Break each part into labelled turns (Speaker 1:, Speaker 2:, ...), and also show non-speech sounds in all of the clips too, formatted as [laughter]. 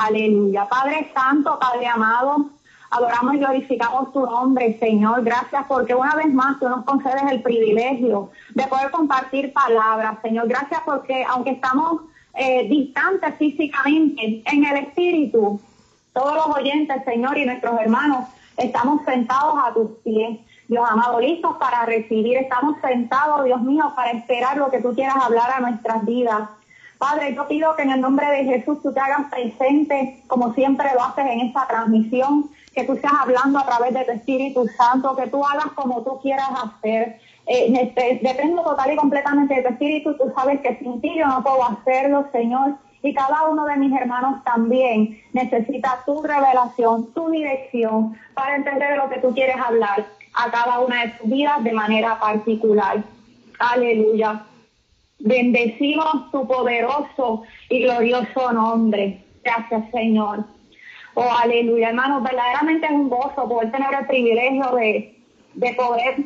Speaker 1: Aleluya. Padre Santo, Padre amado, adoramos y glorificamos tu nombre, Señor. Gracias porque una vez más tú nos concedes el privilegio de poder compartir palabras, Señor. Gracias porque aunque estamos eh, distantes físicamente, en el espíritu, todos los oyentes, Señor, y nuestros hermanos, estamos sentados a tus pies. Dios amado, listos para recibir. Estamos sentados, Dios mío, para esperar lo que tú quieras hablar a nuestras vidas. Padre, yo pido que en el nombre de Jesús tú te hagas presente, como siempre lo haces en esta transmisión, que tú estés hablando a través de tu Espíritu Santo, que tú hagas como tú quieras hacer. Eh, dependo total y completamente de tu Espíritu, tú sabes que sin ti yo no puedo hacerlo, Señor. Y cada uno de mis hermanos también necesita tu revelación, tu dirección, para entender lo que tú quieres hablar a cada una de sus vidas de manera particular. Aleluya. Bendecimos tu poderoso y glorioso nombre. Gracias, Señor. Oh, aleluya, hermanos. Verdaderamente es un gozo poder tener el privilegio de, de poder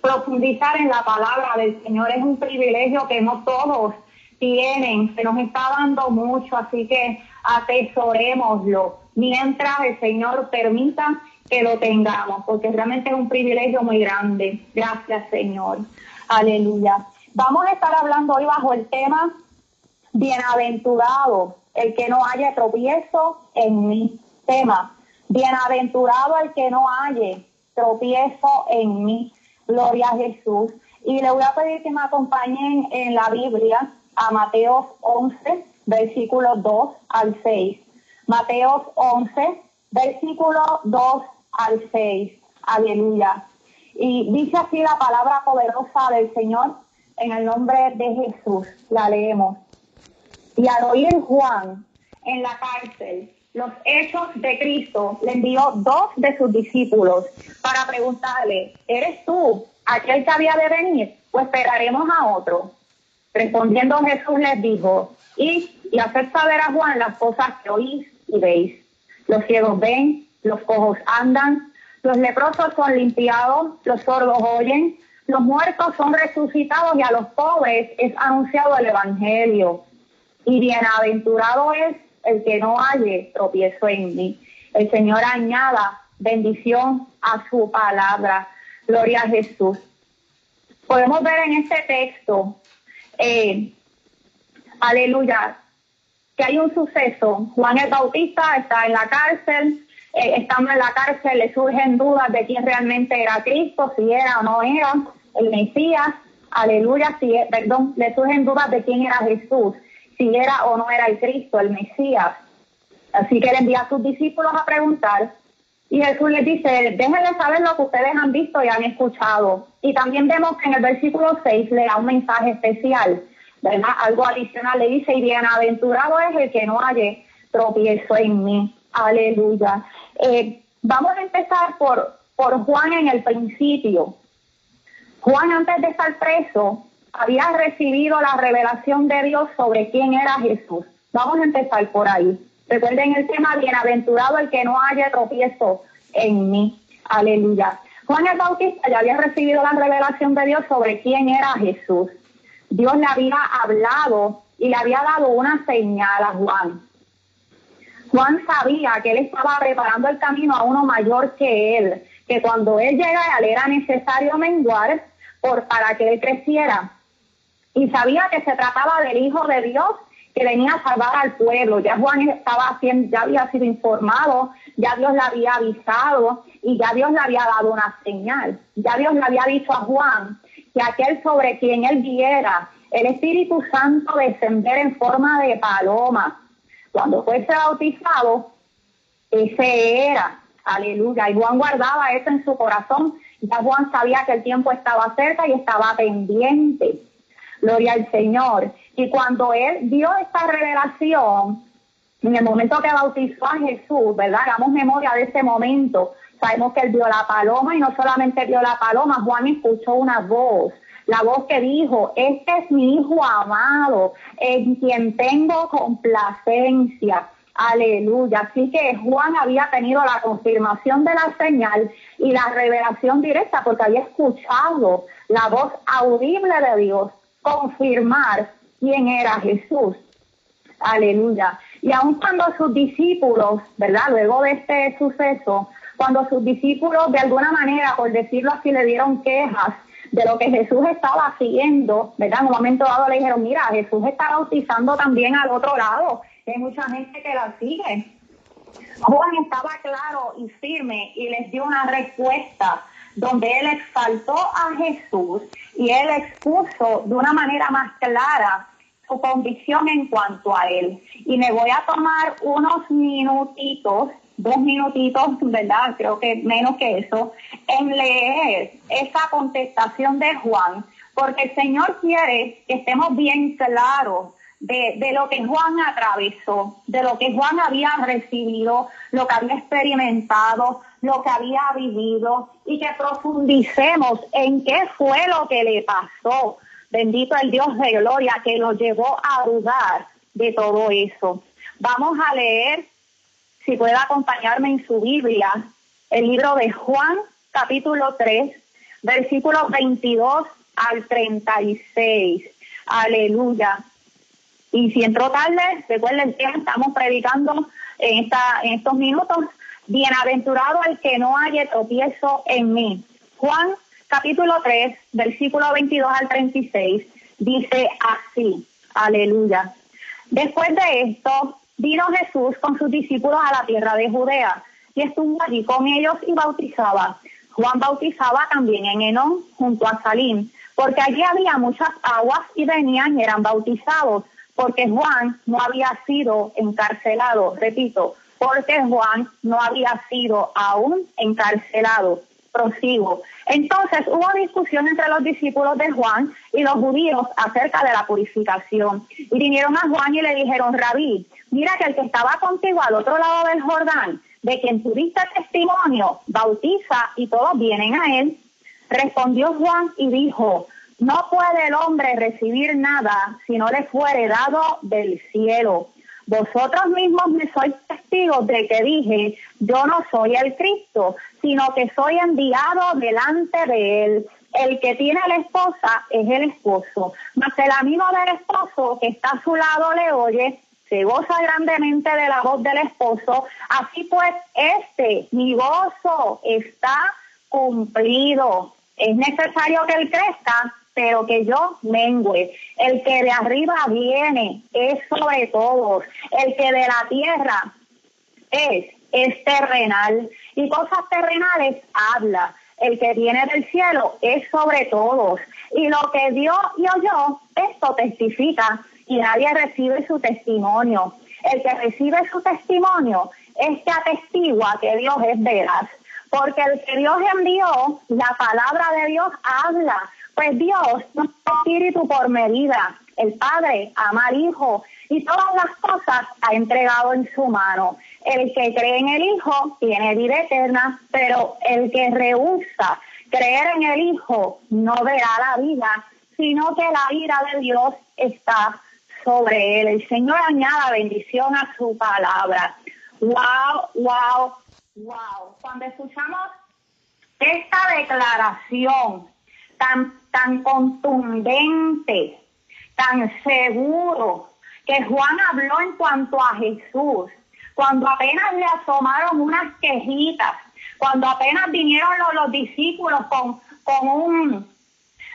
Speaker 1: profundizar en la palabra del Señor. Es un privilegio que no todos tienen, se nos está dando mucho, así que atesorémoslo mientras el Señor permita que lo tengamos, porque realmente es un privilegio muy grande. Gracias, Señor. Aleluya. Vamos a estar hablando hoy bajo el tema Bienaventurado el que no haya tropiezo en mi Tema, bienaventurado el que no haya tropiezo en mí. Gloria a Jesús. Y le voy a pedir que me acompañen en la Biblia a Mateos 11, versículos 2 al 6. Mateos 11, versículo 2 al 6. Aleluya. Y dice así la palabra poderosa del Señor en el nombre de Jesús. La leemos. Y al oír Juan en la cárcel los hechos de Cristo, le envió dos de sus discípulos para preguntarle, ¿eres tú aquel que había de venir o esperaremos a otro? Respondiendo Jesús les dijo, y, y haced saber a Juan las cosas que oís y veis. Los ciegos ven, los cojos andan, los leprosos son limpiados, los sordos oyen, los muertos son resucitados y a los pobres es anunciado el Evangelio. Y bienaventurado es el que no halle tropiezo en mí. El Señor añada bendición a su palabra. Gloria a Jesús. Podemos ver en este texto, eh, aleluya, que hay un suceso. Juan el Bautista está en la cárcel, eh, estando en la cárcel le surgen dudas de quién realmente era Cristo, si era o no era el Mesías, aleluya, si, perdón, le surgen dudas de quién era Jesús, si era o no era el Cristo, el Mesías. Así que le envía a sus discípulos a preguntar y Jesús les dice, déjenle saber lo que ustedes han visto y han escuchado. Y también vemos que en el versículo 6 le da un mensaje especial, ¿verdad? Algo adicional le dice, y bienaventurado es el que no halle tropiezo en mí. Aleluya. Eh, vamos a empezar por, por Juan en el principio. Juan antes de estar preso había recibido la revelación de Dios sobre quién era Jesús. Vamos a empezar por ahí. Recuerden el tema, bienaventurado el que no haya tropiezo en mí. Aleluya. Juan el Bautista ya había recibido la revelación de Dios sobre quién era Jesús. Dios le había hablado y le había dado una señal a Juan. Juan sabía que él estaba preparando el camino a uno mayor que él, que cuando él llegara él era necesario menguar por, para que él creciera. Y sabía que se trataba del Hijo de Dios que venía a salvar al pueblo. Ya Juan estaba haciendo, ya había sido informado, ya Dios le había avisado y ya Dios le había dado una señal. Ya Dios le había dicho a Juan que aquel sobre quien él viera el Espíritu Santo descender en forma de paloma. Cuando fuese bautizado, ese era. Aleluya. Y Juan guardaba eso en su corazón ya Juan sabía que el tiempo estaba cerca y estaba pendiente. Gloria al Señor. Y cuando él dio esta revelación, en el momento que bautizó a Jesús, ¿verdad? Hagamos memoria de ese momento. Sabemos que él vio la paloma y no solamente vio la paloma, Juan escuchó una voz. La voz que dijo, este es mi hijo amado, en quien tengo complacencia. Aleluya. Así que Juan había tenido la confirmación de la señal y la revelación directa porque había escuchado la voz audible de Dios confirmar quién era Jesús. Aleluya. Y aun cuando sus discípulos, ¿verdad? Luego de este suceso, cuando sus discípulos de alguna manera, por decirlo así, le dieron quejas de lo que Jesús estaba haciendo, ¿verdad? En un momento dado le dijeron, mira, Jesús está bautizando también al otro lado, hay mucha gente que la sigue. Juan estaba claro y firme y les dio una respuesta donde él exaltó a Jesús y él expuso de una manera más clara su convicción en cuanto a él. Y me voy a tomar unos minutitos, dos minutitos, ¿verdad? Creo que menos que eso, en leer esa contestación de Juan, porque el Señor quiere que estemos bien claros de, de, lo que Juan atravesó, de lo que Juan había recibido, lo que había experimentado, lo que había vivido y que profundicemos en qué fue lo que le pasó. Bendito el Dios de gloria que lo llevó a dudar de todo eso. Vamos a leer, si puede acompañarme en su Biblia, el libro de Juan, capítulo 3, versículos 22 al 36. Aleluya. Y si entró tarde, recuerden que estamos predicando en, esta, en estos minutos Bienaventurado el que no haya tropiezo en mí. Juan capítulo 3, versículo 22 al 36, dice así, aleluya. Después de esto, vino Jesús con sus discípulos a la tierra de Judea y estuvo allí con ellos y bautizaba. Juan bautizaba también en Enón, junto a Salim, porque allí había muchas aguas y venían y eran bautizados, porque Juan no había sido encarcelado, repito, porque Juan no había sido aún encarcelado. Prosigo. Entonces hubo discusión entre los discípulos de Juan y los judíos acerca de la purificación. Y vinieron a Juan y le dijeron, Rabí, mira que el que estaba contigo al otro lado del Jordán, de quien tuviste testimonio, bautiza y todos vienen a él. Respondió Juan y dijo, no puede el hombre recibir nada si no le fuere dado del cielo. Vosotros mismos me sois testigos de que dije, yo no soy el Cristo, sino que soy enviado delante de él. El que tiene la esposa es el esposo, mas el amigo del esposo que está a su lado le oye, se goza grandemente de la voz del esposo. Así pues, este, mi gozo está cumplido. Es necesario que él crezca, pero que yo mengüe. El que de arriba viene es sobre todos. El que de la tierra es, es terrenal. Y cosas terrenales habla. El que viene del cielo es sobre todos. Y lo que dio y oyó, esto testifica. Y nadie recibe su testimonio. El que recibe su testimonio es que atestigua que Dios es veraz. Porque el que Dios envió, la palabra de Dios habla pues Dios no es espíritu por medida. El Padre ama al Hijo y todas las cosas ha entregado en su mano. El que cree en el Hijo tiene vida eterna, pero el que rehúsa creer en el Hijo no verá la vida, sino que la ira de Dios está sobre él. El Señor añada bendición a su palabra. Wow, wow, wow. Cuando escuchamos esta declaración tan tan contundente, tan seguro, que Juan habló en cuanto a Jesús, cuando apenas le asomaron unas quejitas, cuando apenas vinieron los, discípulos con, con, un,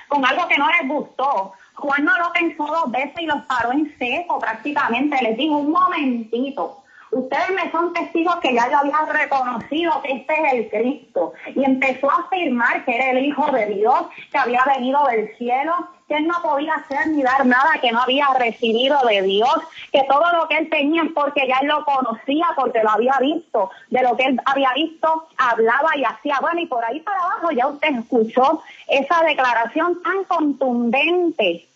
Speaker 1: con algo que no les gustó. Juan no lo pensó dos veces y los paró en seco prácticamente. Les dijo, un momentito, Ustedes me son testigos que ya yo había reconocido que este es el Cristo. Y empezó a afirmar que era el Hijo de Dios, que había venido del cielo, que él no podía hacer ni dar nada que no había recibido de Dios, que todo lo que él tenía es porque ya él lo conocía, porque lo había visto, de lo que él había visto, hablaba y hacía. Bueno, y por ahí para abajo ya usted escuchó esa declaración tan contundente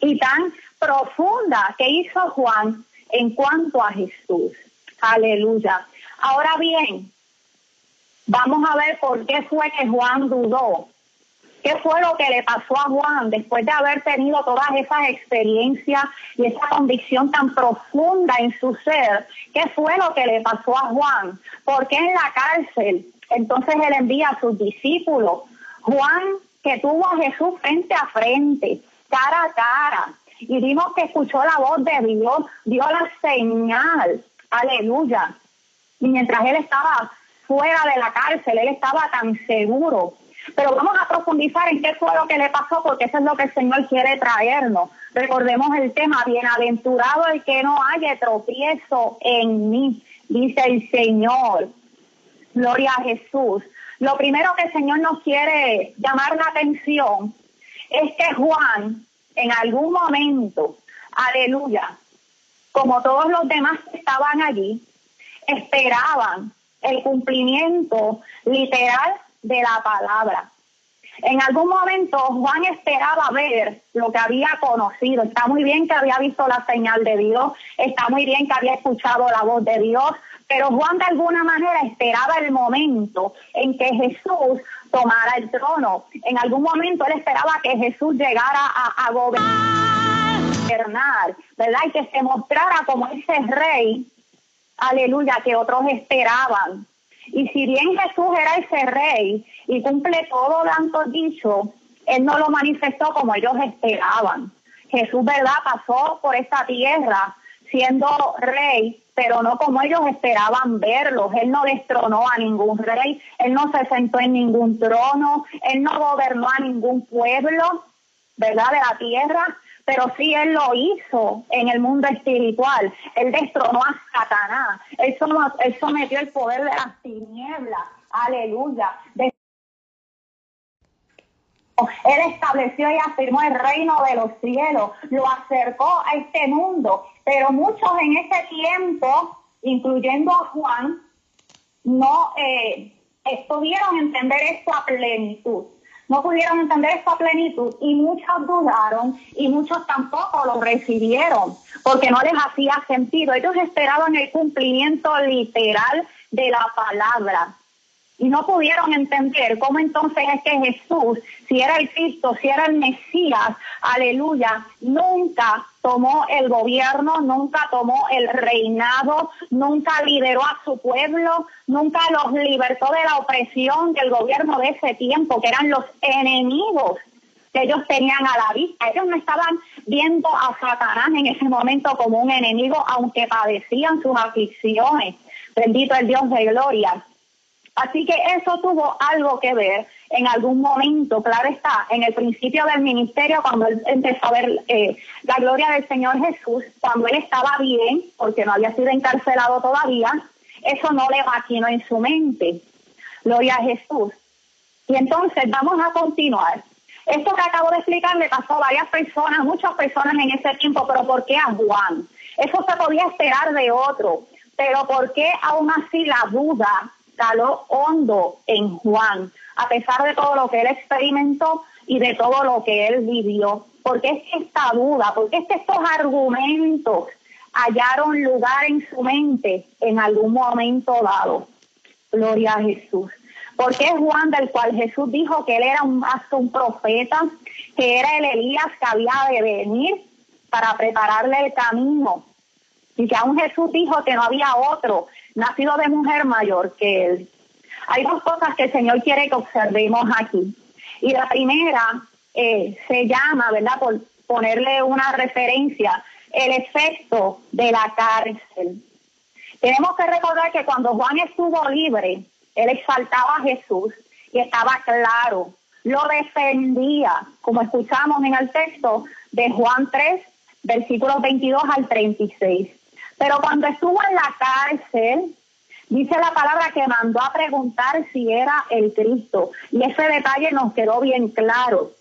Speaker 1: y tan profunda que hizo Juan en cuanto a Jesús. Aleluya. Ahora bien, vamos a ver por qué fue que Juan dudó. ¿Qué fue lo que le pasó a Juan después de haber tenido todas esas experiencias y esa convicción tan profunda en su ser? ¿Qué fue lo que le pasó a Juan? ¿Por qué en la cárcel? Entonces él envía a sus discípulos. Juan, que tuvo a Jesús frente a frente, cara a cara, y vimos que escuchó la voz de Dios, dio la señal, aleluya. Y mientras él estaba fuera de la cárcel, él estaba tan seguro. Pero vamos a profundizar en qué fue lo que le pasó, porque eso es lo que el Señor quiere traernos. Recordemos el tema, bienaventurado el que no haya tropiezo en mí, dice el Señor. Gloria a Jesús. Lo primero que el Señor nos quiere llamar la atención es que Juan, en algún momento, aleluya, como todos los demás que estaban allí, esperaban el cumplimiento literal de la palabra. En algún momento Juan esperaba ver lo que había conocido. Está muy bien que había visto la señal de Dios, está muy bien que había escuchado la voz de Dios, pero Juan de alguna manera esperaba el momento en que Jesús tomara el trono. En algún momento él esperaba que Jesús llegara a, gobernar, ¿verdad? Y que se mostrara como ese rey, aleluya, que otros esperaban. Y si bien Jesús era ese rey y cumple todo lo antes dicho, él no lo manifestó como ellos esperaban. Jesús, ¿verdad? Pasó por esta tierra siendo rey, pero no como ellos esperaban verlo. Él no destronó a ningún rey, él no se sentó en ningún trono, él no gobernó a ningún pueblo, ¿verdad? De la tierra, pero sí él lo hizo en el mundo espiritual. Él destronó a Satanás, él, sometió el poder de las tinieblas, aleluya. Él estableció y afirmó el reino de los cielos, lo acercó a este mundo, pero muchos en ese tiempo, incluyendo a Juan, no eh, pudieron entender esto a plenitud no pudieron entender esta plenitud y muchos dudaron y muchos tampoco lo recibieron porque no les hacía sentido. Ellos esperaban el cumplimiento literal de la palabra y no pudieron entender cómo entonces es que Jesús, si era el Cristo, si era el Mesías, aleluya, nunca tomó el gobierno, nunca tomó el reinado, nunca lideró a su pueblo, nunca los libertó de la opresión del gobierno de ese tiempo, que eran los enemigos que ellos tenían a la vista. Ellos no estaban viendo a Satanás en ese momento como un enemigo, aunque padecían sus aflicciones. Bendito el Dios de gloria. Así que eso tuvo algo que ver en algún momento, claro está, en el principio del ministerio, cuando él empezó a ver eh, la gloria del Señor Jesús, cuando él estaba bien, porque no había sido encarcelado todavía, eso no le maquinó en su mente. Gloria a Jesús. Y entonces vamos a continuar. Esto que acabo de explicar le pasó a varias personas, muchas personas en ese tiempo, pero ¿por qué a Juan? Eso se podía esperar de otro, pero ¿por qué aún así la duda caló hondo en Juan, a pesar de todo lo que él experimentó y de todo lo que él vivió. Porque es que esta duda, porque es que estos argumentos hallaron lugar en su mente en algún momento dado. Gloria a Jesús. Porque es Juan del cual Jesús dijo que él era un, hasta un profeta, que era el Elías que había de venir para prepararle el camino. Y que aún Jesús dijo que no había otro nacido de mujer mayor que él. Hay dos cosas que el Señor quiere que observemos aquí. Y la primera eh, se llama, ¿verdad? Por ponerle una referencia, el efecto de la cárcel. Tenemos que recordar que cuando Juan estuvo libre, él exaltaba a Jesús y estaba claro, lo defendía, como escuchamos en el texto de Juan 3, versículos 22 al 36. Pero cuando estuvo en la cárcel, dice la palabra que mandó a preguntar si era el Cristo. Y ese detalle nos quedó bien claro.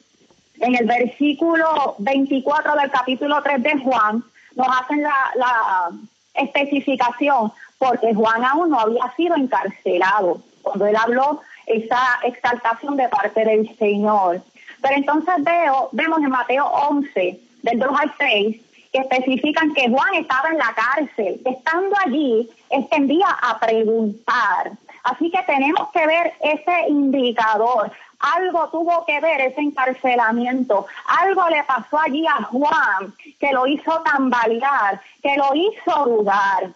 Speaker 1: En el versículo 24 del capítulo 3 de Juan, nos hacen la, especificación, porque Juan aún no había sido encarcelado cuando él habló esa exaltación de parte del Señor. Pero entonces veo, vemos en Mateo 11, del 2 al 6, que especifican que Juan estaba en la cárcel. Estando allí, extendía a preguntar. Así que tenemos que ver ese indicador. Algo tuvo que ver ese encarcelamiento. Algo le pasó allí a Juan que lo hizo tambalear, que lo hizo dudar.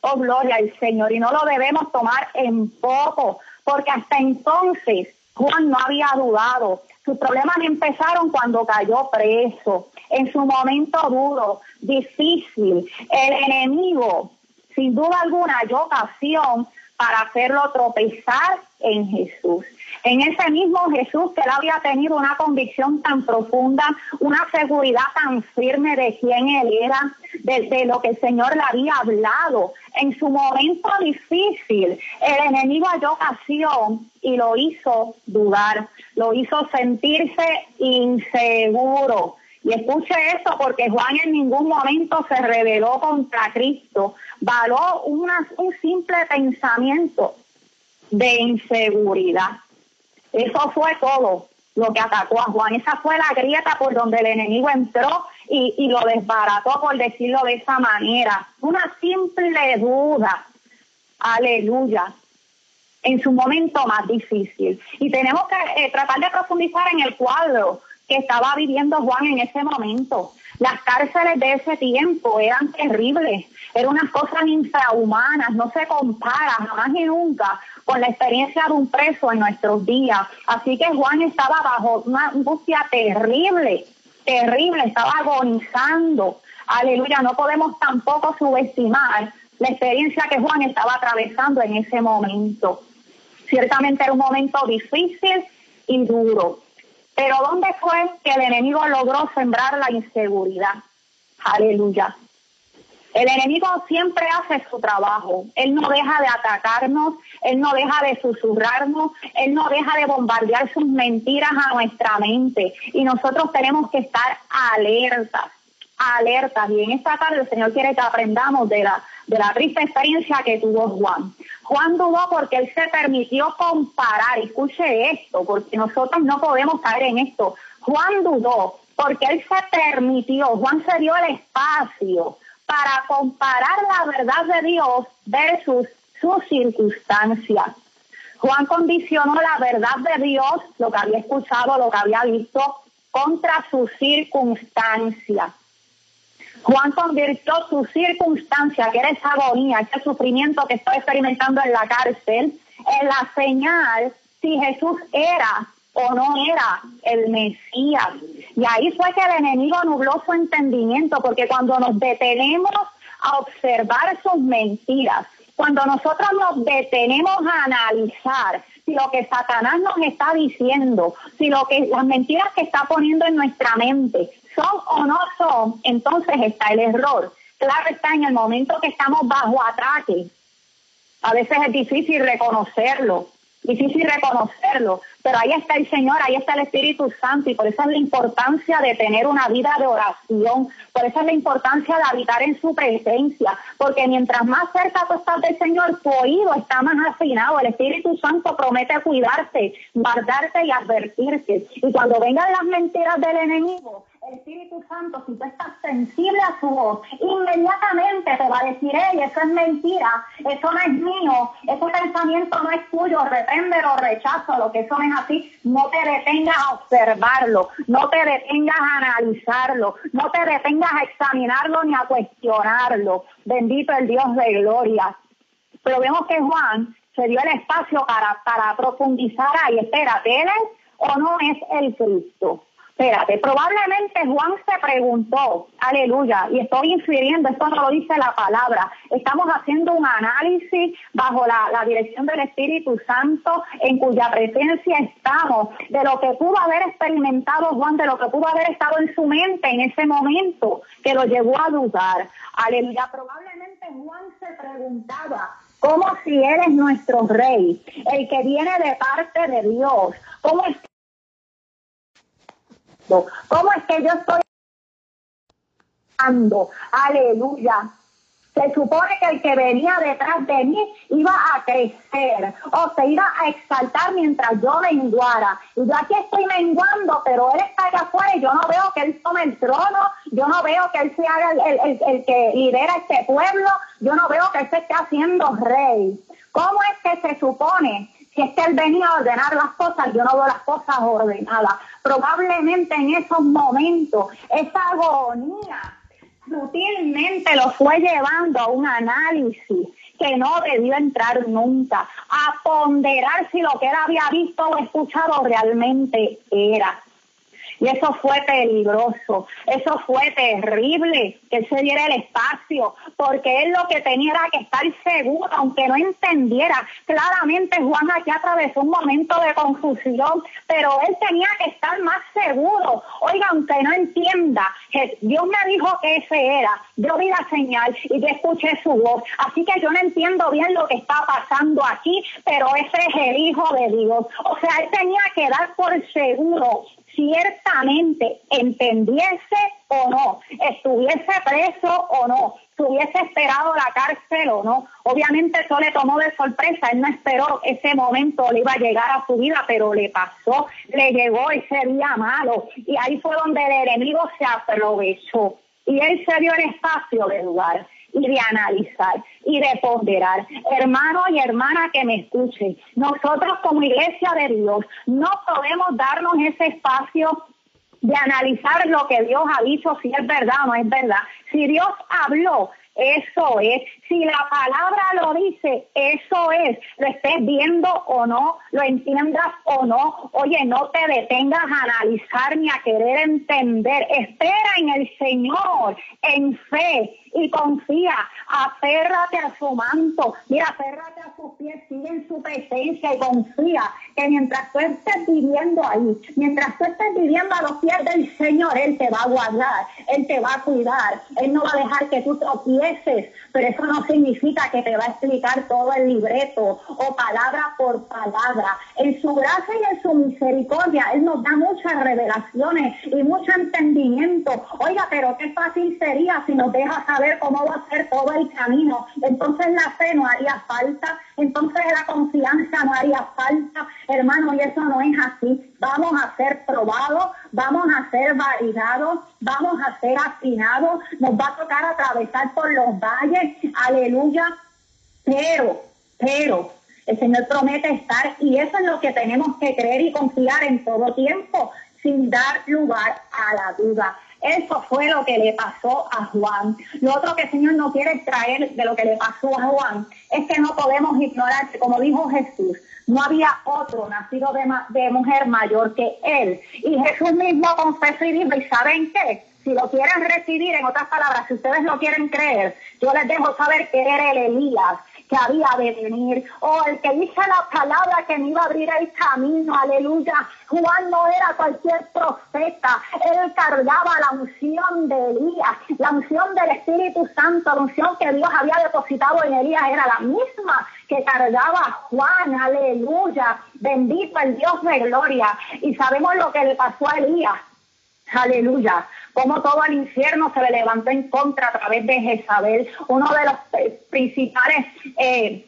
Speaker 1: Oh, gloria al Señor. Y no lo debemos tomar en poco, porque hasta entonces Juan no había dudado, Sus problemas empezaron cuando cayó preso, en su momento duro, difícil. El enemigo, sin duda alguna, halló ocasión para hacerlo tropezar en Jesús. En ese mismo Jesús que él había tenido una convicción tan profunda, una seguridad tan firme de quién él era, de, lo que el Señor le había hablado. En su momento difícil, el enemigo halló ocasión y lo hizo dudar, lo hizo sentirse inseguro. Y escuche eso porque Juan en ningún momento se rebeló contra Cristo, való un simple pensamiento de inseguridad. Eso fue todo lo que atacó a Juan. Esa fue la grieta por donde el enemigo entró y, y lo desbarató, por decirlo de esa manera. Una simple duda. Aleluya en su momento más difícil. Y tenemos que eh, tratar de profundizar en el cuadro que estaba viviendo Juan en ese momento. Las cárceles de ese tiempo eran terribles, eran unas cosas infrahumanas, no se compara jamás y nunca con la experiencia de un preso en nuestros días. Así que Juan estaba bajo una angustia terrible, terrible, estaba agonizando. Aleluya, no podemos tampoco subestimar la experiencia que Juan estaba atravesando en ese momento. Ciertamente era un momento difícil y duro. Pero ¿dónde fue que el enemigo logró sembrar la inseguridad? Aleluya. El enemigo siempre hace su trabajo. Él no deja de atacarnos, él no deja de susurrarnos, él no deja de bombardear sus mentiras a nuestra mente. Y nosotros tenemos que estar alertas, alertas. Y en esta tarde el Señor quiere que aprendamos de la, de la triste experiencia que tuvo Juan. Juan dudó porque él se permitió comparar. Escuche esto, porque nosotros no podemos caer en esto. Juan dudó porque él se permitió, Juan se dio el espacio para comparar la verdad de Dios versus sus circunstancias. Juan condicionó la verdad de Dios, lo que había escuchado, lo que había visto, contra sus circunstancias. Juan convirtió su circunstancia, que era esa agonía, ese sufrimiento que estaba experimentando en la cárcel, en la señal si Jesús era o no era el Mesías. Y ahí fue que el enemigo nubló su entendimiento, porque cuando nos detenemos a observar sus mentiras, cuando nosotros nos detenemos a analizar si lo que Satanás nos está diciendo, si lo que las mentiras que está poniendo en nuestra mente son o no son, entonces está el error. Claro está en el momento que estamos bajo ataque. A veces es difícil reconocerlo, difícil reconocerlo, pero ahí está el Señor, ahí está el Espíritu Santo y por eso es la importancia de tener una vida de oración, por eso es la importancia de habitar en su presencia, porque mientras más cerca tú estás del Señor, tu oído está más afinado, el Espíritu Santo promete cuidarte, guardarte y advertirte. Y cuando vengan las mentiras del enemigo, el Espíritu Santo, si tú estás sensible a su voz, inmediatamente te va a decir, hey, eso es mentira, eso no es mío, ese pensamiento no es tuyo, o rechazo, lo que eso no es así, no te detengas a observarlo, no te detengas a analizarlo, no te detengas a examinarlo ni a cuestionarlo. Bendito el Dios de gloria. Pero vemos que Juan se dio el espacio para, para profundizar ahí, espérate, ¿él es o no es el Cristo? Espérate, probablemente Juan se preguntó, aleluya, y estoy infiriendo, esto no lo dice la palabra, estamos haciendo un análisis bajo la, dirección del Espíritu Santo, en cuya presencia estamos, de lo que pudo haber experimentado Juan, de lo que pudo haber estado en su mente en ese momento que lo llevó a dudar. Aleluya, probablemente Juan se preguntaba, ¿cómo si eres nuestro rey, el que viene de parte de Dios? ¿Cómo es ¿Cómo es que yo estoy dando? Aleluya. Se supone que el que venía detrás de mí iba a crecer o se iba a exaltar mientras yo menguara. Y yo aquí estoy menguando, pero él está allá afuera y yo no veo que él tome el trono, yo no veo que él sea el, el que lidera este pueblo, yo no veo que él se esté haciendo rey. ¿Cómo es que se supone si es que él venía a ordenar las cosas, yo no veo las cosas ordenadas. Probablemente en esos momentos, esa agonía sutilmente lo fue llevando a un análisis que no debió entrar nunca, a ponderar si lo que él había visto o escuchado realmente era. Y eso fue peligroso, eso fue terrible que él se diera el espacio, porque él lo que tenía era que estar seguro, aunque no entendiera. Claramente Juan aquí atravesó un momento de confusión, pero él tenía que estar más seguro. Oiga, aunque no entienda, Dios me dijo que ese era, yo vi la señal y yo escuché su voz, así que yo no entiendo bien lo que está pasando aquí, pero ese es el Hijo de Dios. O sea, él tenía que dar por seguro ciertamente entendiese o no, estuviese preso o no, se hubiese esperado la cárcel o no. Obviamente eso le tomó de sorpresa, él no esperó ese momento, le iba a llegar a su vida, pero le pasó, le llegó ese día malo. Y ahí fue donde el enemigo se aprovechó. Y él se dio el espacio de lugar y de analizar y de ponderar. Hermano y hermana que me escuchen, nosotros como iglesia de Dios no podemos darnos ese espacio de analizar lo que Dios ha dicho, si es verdad o no es verdad. Si Dios habló, eso es. Si la palabra lo dice, eso es. Lo estés viendo o no, lo entiendas o no. Oye, no te detengas a analizar ni a querer entender. Espera en el Señor, en fe y confía. Aférrate a su manto. Mira, aférrate a sus pies. Sigue en su presencia y confía que mientras tú estés viviendo ahí, mientras tú estés viviendo a los pies del Señor, Él te va a guardar, Él te va a cuidar. Él no va a dejar que tú tropieces, pero eso no significa que te va a explicar todo el libreto o palabra por palabra. En su gracia y en su misericordia, Él nos da muchas revelaciones y mucho entendimiento. Oiga, pero qué fácil sería si nos deja saber cómo va a ser todo el camino. Entonces la fe no haría falta, entonces la confianza no haría falta, hermano, y eso no es así. Vamos a ser probados, vamos a ser validados, vamos a ser afinados, nos va a tocar atravesar por los valles, aleluya, pero, pero, el Señor promete estar y eso es lo que tenemos que creer y confiar en todo tiempo, sin dar lugar a la duda. Eso fue lo que le pasó a Juan. Lo otro que el Señor no quiere traer de lo que le pasó a Juan es que no podemos ignorar como dijo Jesús, no había otro nacido de, de mujer mayor que él. Y Jesús mismo confesó y dijo, ¿y saben qué? Si lo quieren recibir, en otras palabras, si ustedes lo quieren creer, yo les dejo saber que era el Elías que había de venir. Oh, el que dice la palabra que me iba a abrir el camino, aleluya. Juan no era cualquier profeta, él cargaba la unción de Elías, la unción del Espíritu Santo, la unción que Dios había depositado en Elías era la misma que cargaba Juan, aleluya. Bendito el Dios de gloria. Y sabemos lo que le pasó a Elías. Aleluya como todo el infierno se le levantó en contra a través de Jezabel, uno de los eh, principales eh,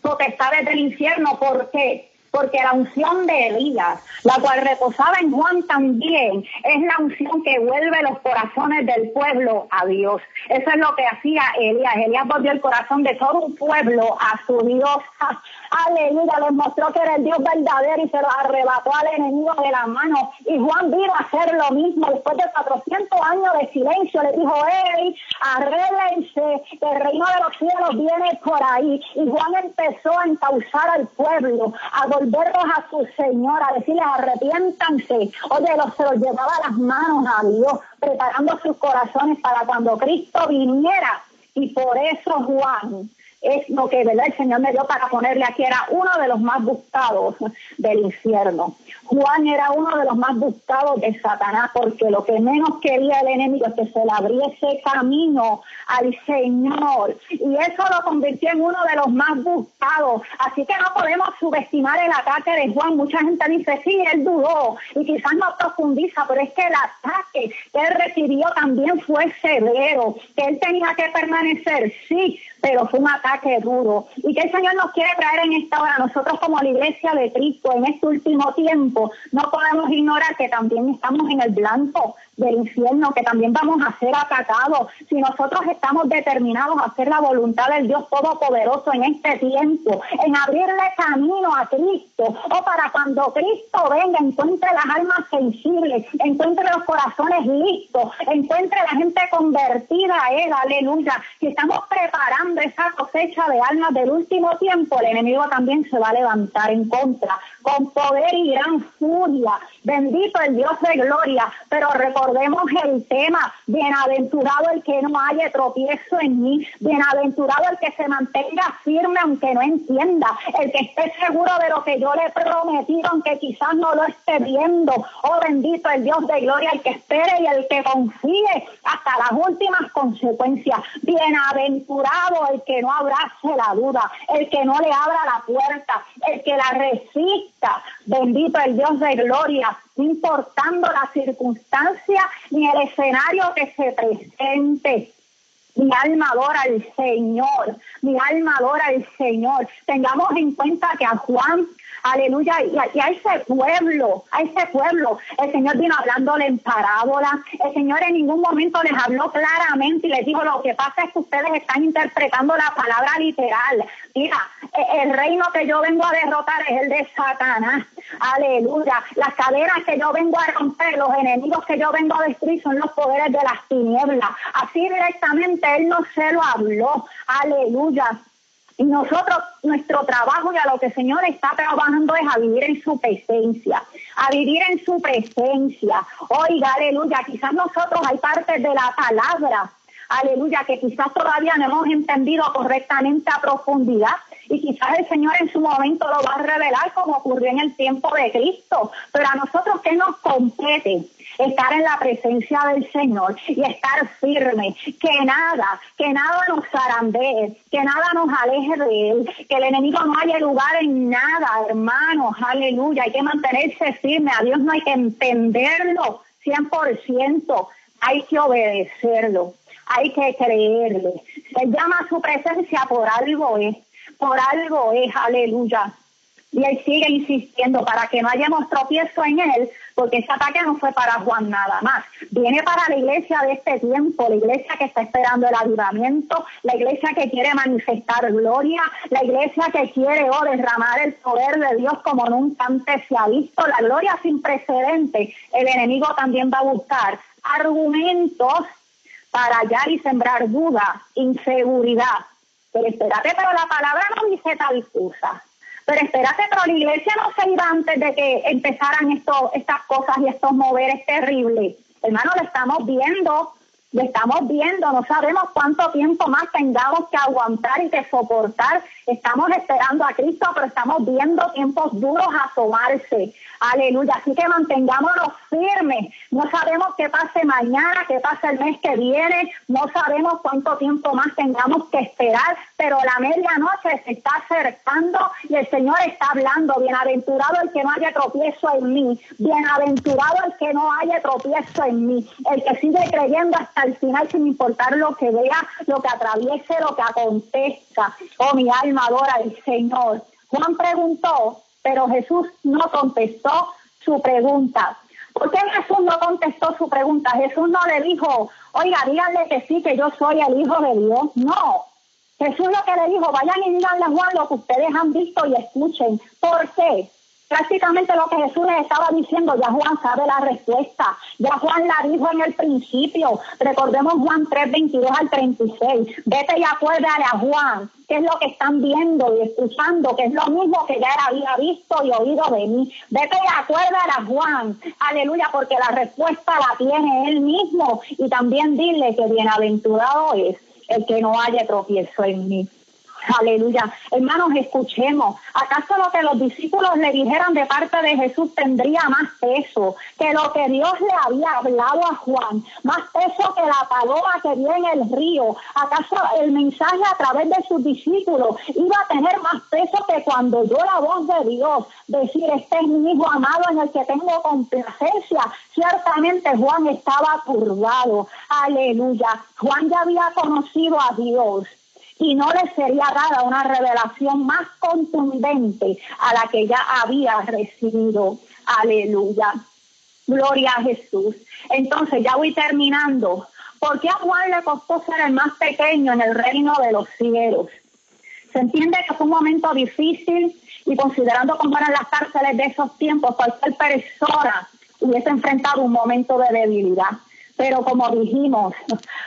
Speaker 1: potestades del infierno. ¿Por qué? Porque la unción de Elías, la cual reposaba en Juan también, es la unción que vuelve los corazones del pueblo a Dios. Eso es lo que hacía Elías. Elías volvió el corazón de todo un pueblo a su Dios. [laughs] Aleluya, les mostró que era el Dios verdadero y se lo arrebató al enemigo de la mano. Y Juan vino a hacer lo mismo después de 400 años de silencio. Le dijo, hey, arréglense, el reino de los cielos viene por ahí. Y Juan empezó a encauzar al pueblo, a volverlos a su Señor, a decirles arrepiéntanse. Oye, los, se los llevaba las manos a Dios, preparando sus corazones para cuando Cristo viniera. Y por eso Juan es lo que ¿verdad? el Señor me dio para ponerle aquí, era uno de los más buscados del infierno. Juan era uno de los más buscados de Satanás, porque lo que menos quería el enemigo es que se le abriese camino al Señor. Y eso lo convirtió en uno de los más buscados. Así que no podemos subestimar el ataque de Juan. Mucha gente dice, sí, él dudó y quizás no profundiza, pero es que el ataque que él recibió también fue severo, él tenía que permanecer, sí, pero fue un ataque duro. Y que el Señor nos quiere traer en esta hora. Nosotros como la iglesia de Cristo en este último tiempo no podemos ignorar que también estamos en el blanco del infierno, que también vamos a ser atacados. Si nosotros estamos determinados a hacer la voluntad del Dios Todopoderoso en este tiempo, en abrirle camino a Cristo, o para cuando Cristo venga, encuentre las almas sensibles, encuentre los corazones listos, encuentre la gente convertida a Él, aleluya. Si estamos preparando esa cosecha de almas del último tiempo, el enemigo también se va a levantar en contra, con poder y gran furia. Bendito el Dios de gloria, pero recordemos el tema, bienaventurado el que no haya tropiezo en mí, bienaventurado el que se mantenga firme aunque no entienda, el que esté seguro de lo que yo le he prometido aunque quizás no lo esté viendo. Oh bendito el Dios de gloria, el que espere y el que confíe hasta las últimas consecuencias. Bienaventurado el que no abrace la duda, el que no le abra la puerta, el que la resista. Bendito el Dios de gloria, importando la circunstancia ni el escenario que se presente. Mi alma adora al Señor, mi alma adora al Señor. Tengamos en cuenta que a Juan aleluya, y a, ese pueblo, a ese pueblo, el Señor vino hablándole en parábola, el Señor en ningún momento les habló claramente y les dijo, lo que pasa es que ustedes están interpretando la palabra literal. Mira, e, el reino que yo vengo a derrotar es el de Satanás, aleluya, las cadenas que yo vengo a romper, los enemigos que yo vengo a destruir son los poderes de las tinieblas. Así directamente Él no se lo habló, aleluya. Y nosotros, nuestro trabajo y a lo que el Señor está trabajando es a vivir en su presencia, a vivir en su presencia. Oiga, aleluya, quizás nosotros hay partes de la palabra, aleluya, que quizás todavía no hemos entendido correctamente a profundidad. Y quizás el Señor en su momento lo va a revelar como ocurrió en el tiempo de Cristo. Pero a nosotros, ¿qué nos compete? estar en la presencia del Señor y estar firme, que nada, que nada nos ver, que nada nos aleje de Él, que el enemigo no haya lugar en nada, hermanos, aleluya, hay que mantenerse firme, a Dios no hay que entenderlo 100%, hay que obedecerlo, hay que creerle, se llama su presencia por algo es, por algo es, aleluya. Y él sigue insistiendo para que no hayamos tropiezo en él, porque ese ataque no fue para Juan nada más. Viene para la iglesia de este tiempo, la iglesia que está esperando el avivamiento, la iglesia que quiere manifestar gloria, la iglesia que quiere oh, derramar el poder de Dios como nunca antes se ha visto, la gloria sin precedente. El enemigo también va a buscar argumentos para hallar y sembrar duda, inseguridad. Pero espérate, pero la palabra no dice tal cosa. Pero espérate, pero la iglesia no se iba antes de que empezaran esto, estas cosas y estos moveres terribles. Hermano, lo estamos viendo, lo estamos viendo, no sabemos cuánto tiempo más tengamos que aguantar y que soportar. Estamos esperando a Cristo, pero estamos viendo tiempos duros asomarse. Aleluya. Así que mantengámonos firmes. No sabemos qué pase mañana, qué pase el mes que viene. No sabemos cuánto tiempo más tengamos que esperar, pero la medianoche se está acercando y el Señor está hablando. Bienaventurado el que no haya tropiezo en mí. Bienaventurado el que no haya tropiezo en mí. El que sigue creyendo hasta el final sin importar lo que vea, lo que atraviese, lo que acontezca. Oh, mi alma adora al Señor. Juan preguntó, pero Jesús no contestó su pregunta. ¿Por qué Jesús no contestó su pregunta? Jesús no le dijo, oiga, díganle que sí, que yo soy el Hijo de Dios. No. Jesús lo que le dijo, vayan y díganle a Juan lo que ustedes han visto y escuchen. ¿Por qué? Prácticamente lo que Jesús les estaba diciendo, ya Juan sabe la respuesta, ya Juan la dijo en el principio, recordemos Juan 3, 22 al 36, vete y acuérdale a Juan qué es lo que están viendo y escuchando, que es lo mismo que ya había visto y oído de mí, vete y acuérdale a Juan, aleluya, porque la respuesta la tiene él mismo. Y también dile que bienaventurado es el que no haya tropiezo en mí. Aleluya. Hermanos, escuchemos. ¿Acaso lo que los discípulos le dijeran de parte de Jesús tendría más peso que lo que Dios le había hablado a Juan? Más peso que la paloma que vio en el río. ¿Acaso el mensaje a través de sus discípulos iba a tener más peso que cuando yo la voz de Dios decir, este es mi hijo amado en el que tengo complacencia? Ciertamente Juan estaba curvado. Aleluya. Juan ya había conocido a Dios y no le sería dada una revelación más contundente a la que ya había recibido. Aleluya. Gloria a Jesús. Entonces, ya voy terminando. ¿Por qué Juan le costó ser el más pequeño en el reino de los cielos? Se entiende que fue un momento difícil y considerando cómo eran las cárceles de esos tiempos, cualquier persona hubiese enfrentado un momento de debilidad. Pero como dijimos,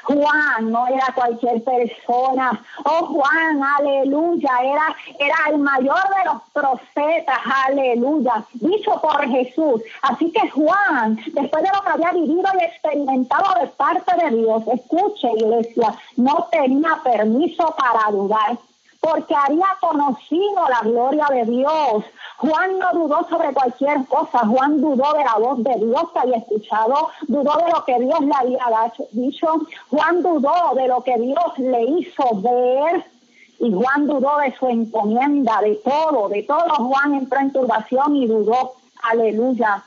Speaker 1: Juan no era cualquier persona. Oh Juan, aleluya, era, era el mayor de los profetas, aleluya, dicho por Jesús. Así que Juan, después de lo que había vivido y experimentado de parte de Dios, escuche iglesia, no tenía permiso para dudar porque había conocido la gloria de Dios. Juan no dudó sobre cualquier cosa, Juan dudó de la voz de Dios que había escuchado, dudó de lo que Dios le había dicho, Juan dudó de lo que Dios le hizo ver. Y Juan dudó de su encomienda, de todo, de todo. Juan entró en turbación y dudó. Aleluya.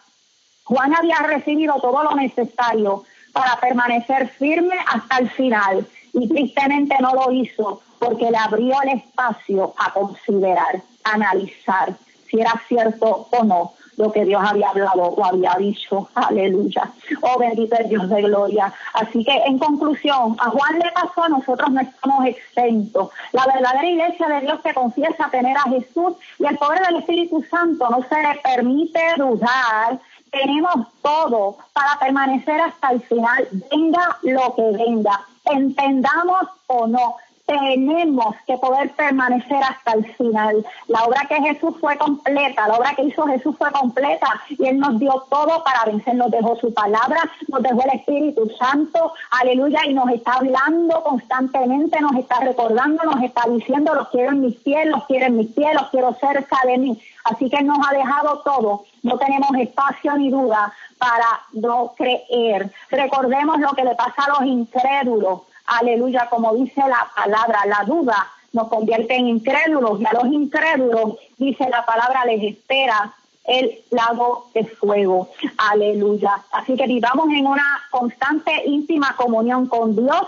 Speaker 1: Juan había recibido todo lo necesario para permanecer firme hasta el final y tristemente no lo hizo porque le abrió el espacio a considerar, analizar si era cierto o no lo que Dios había hablado o había dicho. Aleluya. Oh, bendito el Dios de gloria. Así que en conclusión, a Juan le pasó, a nosotros no estamos exentos. La verdadera iglesia de Dios que confiesa tener a Jesús y el poder del Espíritu Santo no se le permite dudar. Tenemos todo para permanecer hasta el final, venga lo que venga, entendamos o no tenemos que poder permanecer hasta el final. La obra que Jesús fue completa, la obra que hizo Jesús fue completa y Él nos dio todo para vencer. Nos dejó su palabra, nos dejó el Espíritu Santo, aleluya, y nos está hablando constantemente, nos está recordando, nos está diciendo, los quiero en mis pies, los quiero en mis pies, los quiero cerca de mí. Así que nos ha dejado todo, no tenemos espacio ni duda para no creer. Recordemos lo que le pasa a los incrédulos aleluya, como dice la palabra, la duda nos convierte en incrédulos y a los incrédulos, dice la palabra, les espera el lago de fuego. Aleluya. Así que vivamos en una constante, íntima comunión con Dios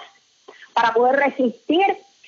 Speaker 1: para poder resistir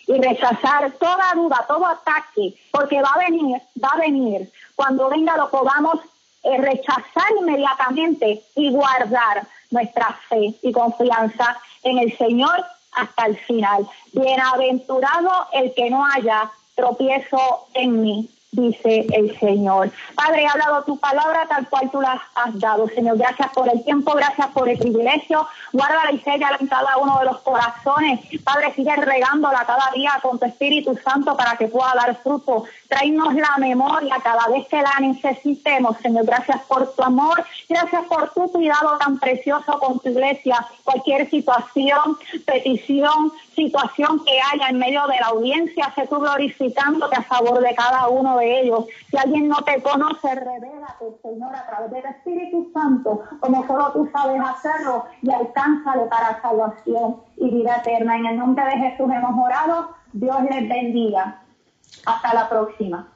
Speaker 1: y rechazar toda duda, todo ataque, porque va a venir, va a venir. Cuando venga lo podamos eh, rechazar inmediatamente y guardar nuestra fe y confianza en el Señor hasta el final. Bienaventurado el que no haya tropiezo en mí dice el Señor. Padre, he hablado tu palabra tal cual tú la has dado. Señor, gracias por el tiempo, gracias por el privilegio. Guárdala y séllala en cada uno de los corazones. Padre, sigue regándola cada día con tu Espíritu Santo para que pueda dar fruto. Tráenos la memoria cada vez que la necesitemos, Señor. Gracias por tu amor, gracias por tu cuidado tan precioso con tu iglesia. Cualquier situación, petición, situación que haya en medio de la audiencia, sé tú glorificándote a favor de cada uno ellos. Si alguien no te conoce, revélate, Señor, a través del Espíritu Santo, como solo tú sabes hacerlo, y alcánzale para salvación y vida eterna. En el nombre de Jesús hemos orado. Dios les bendiga. Hasta la próxima.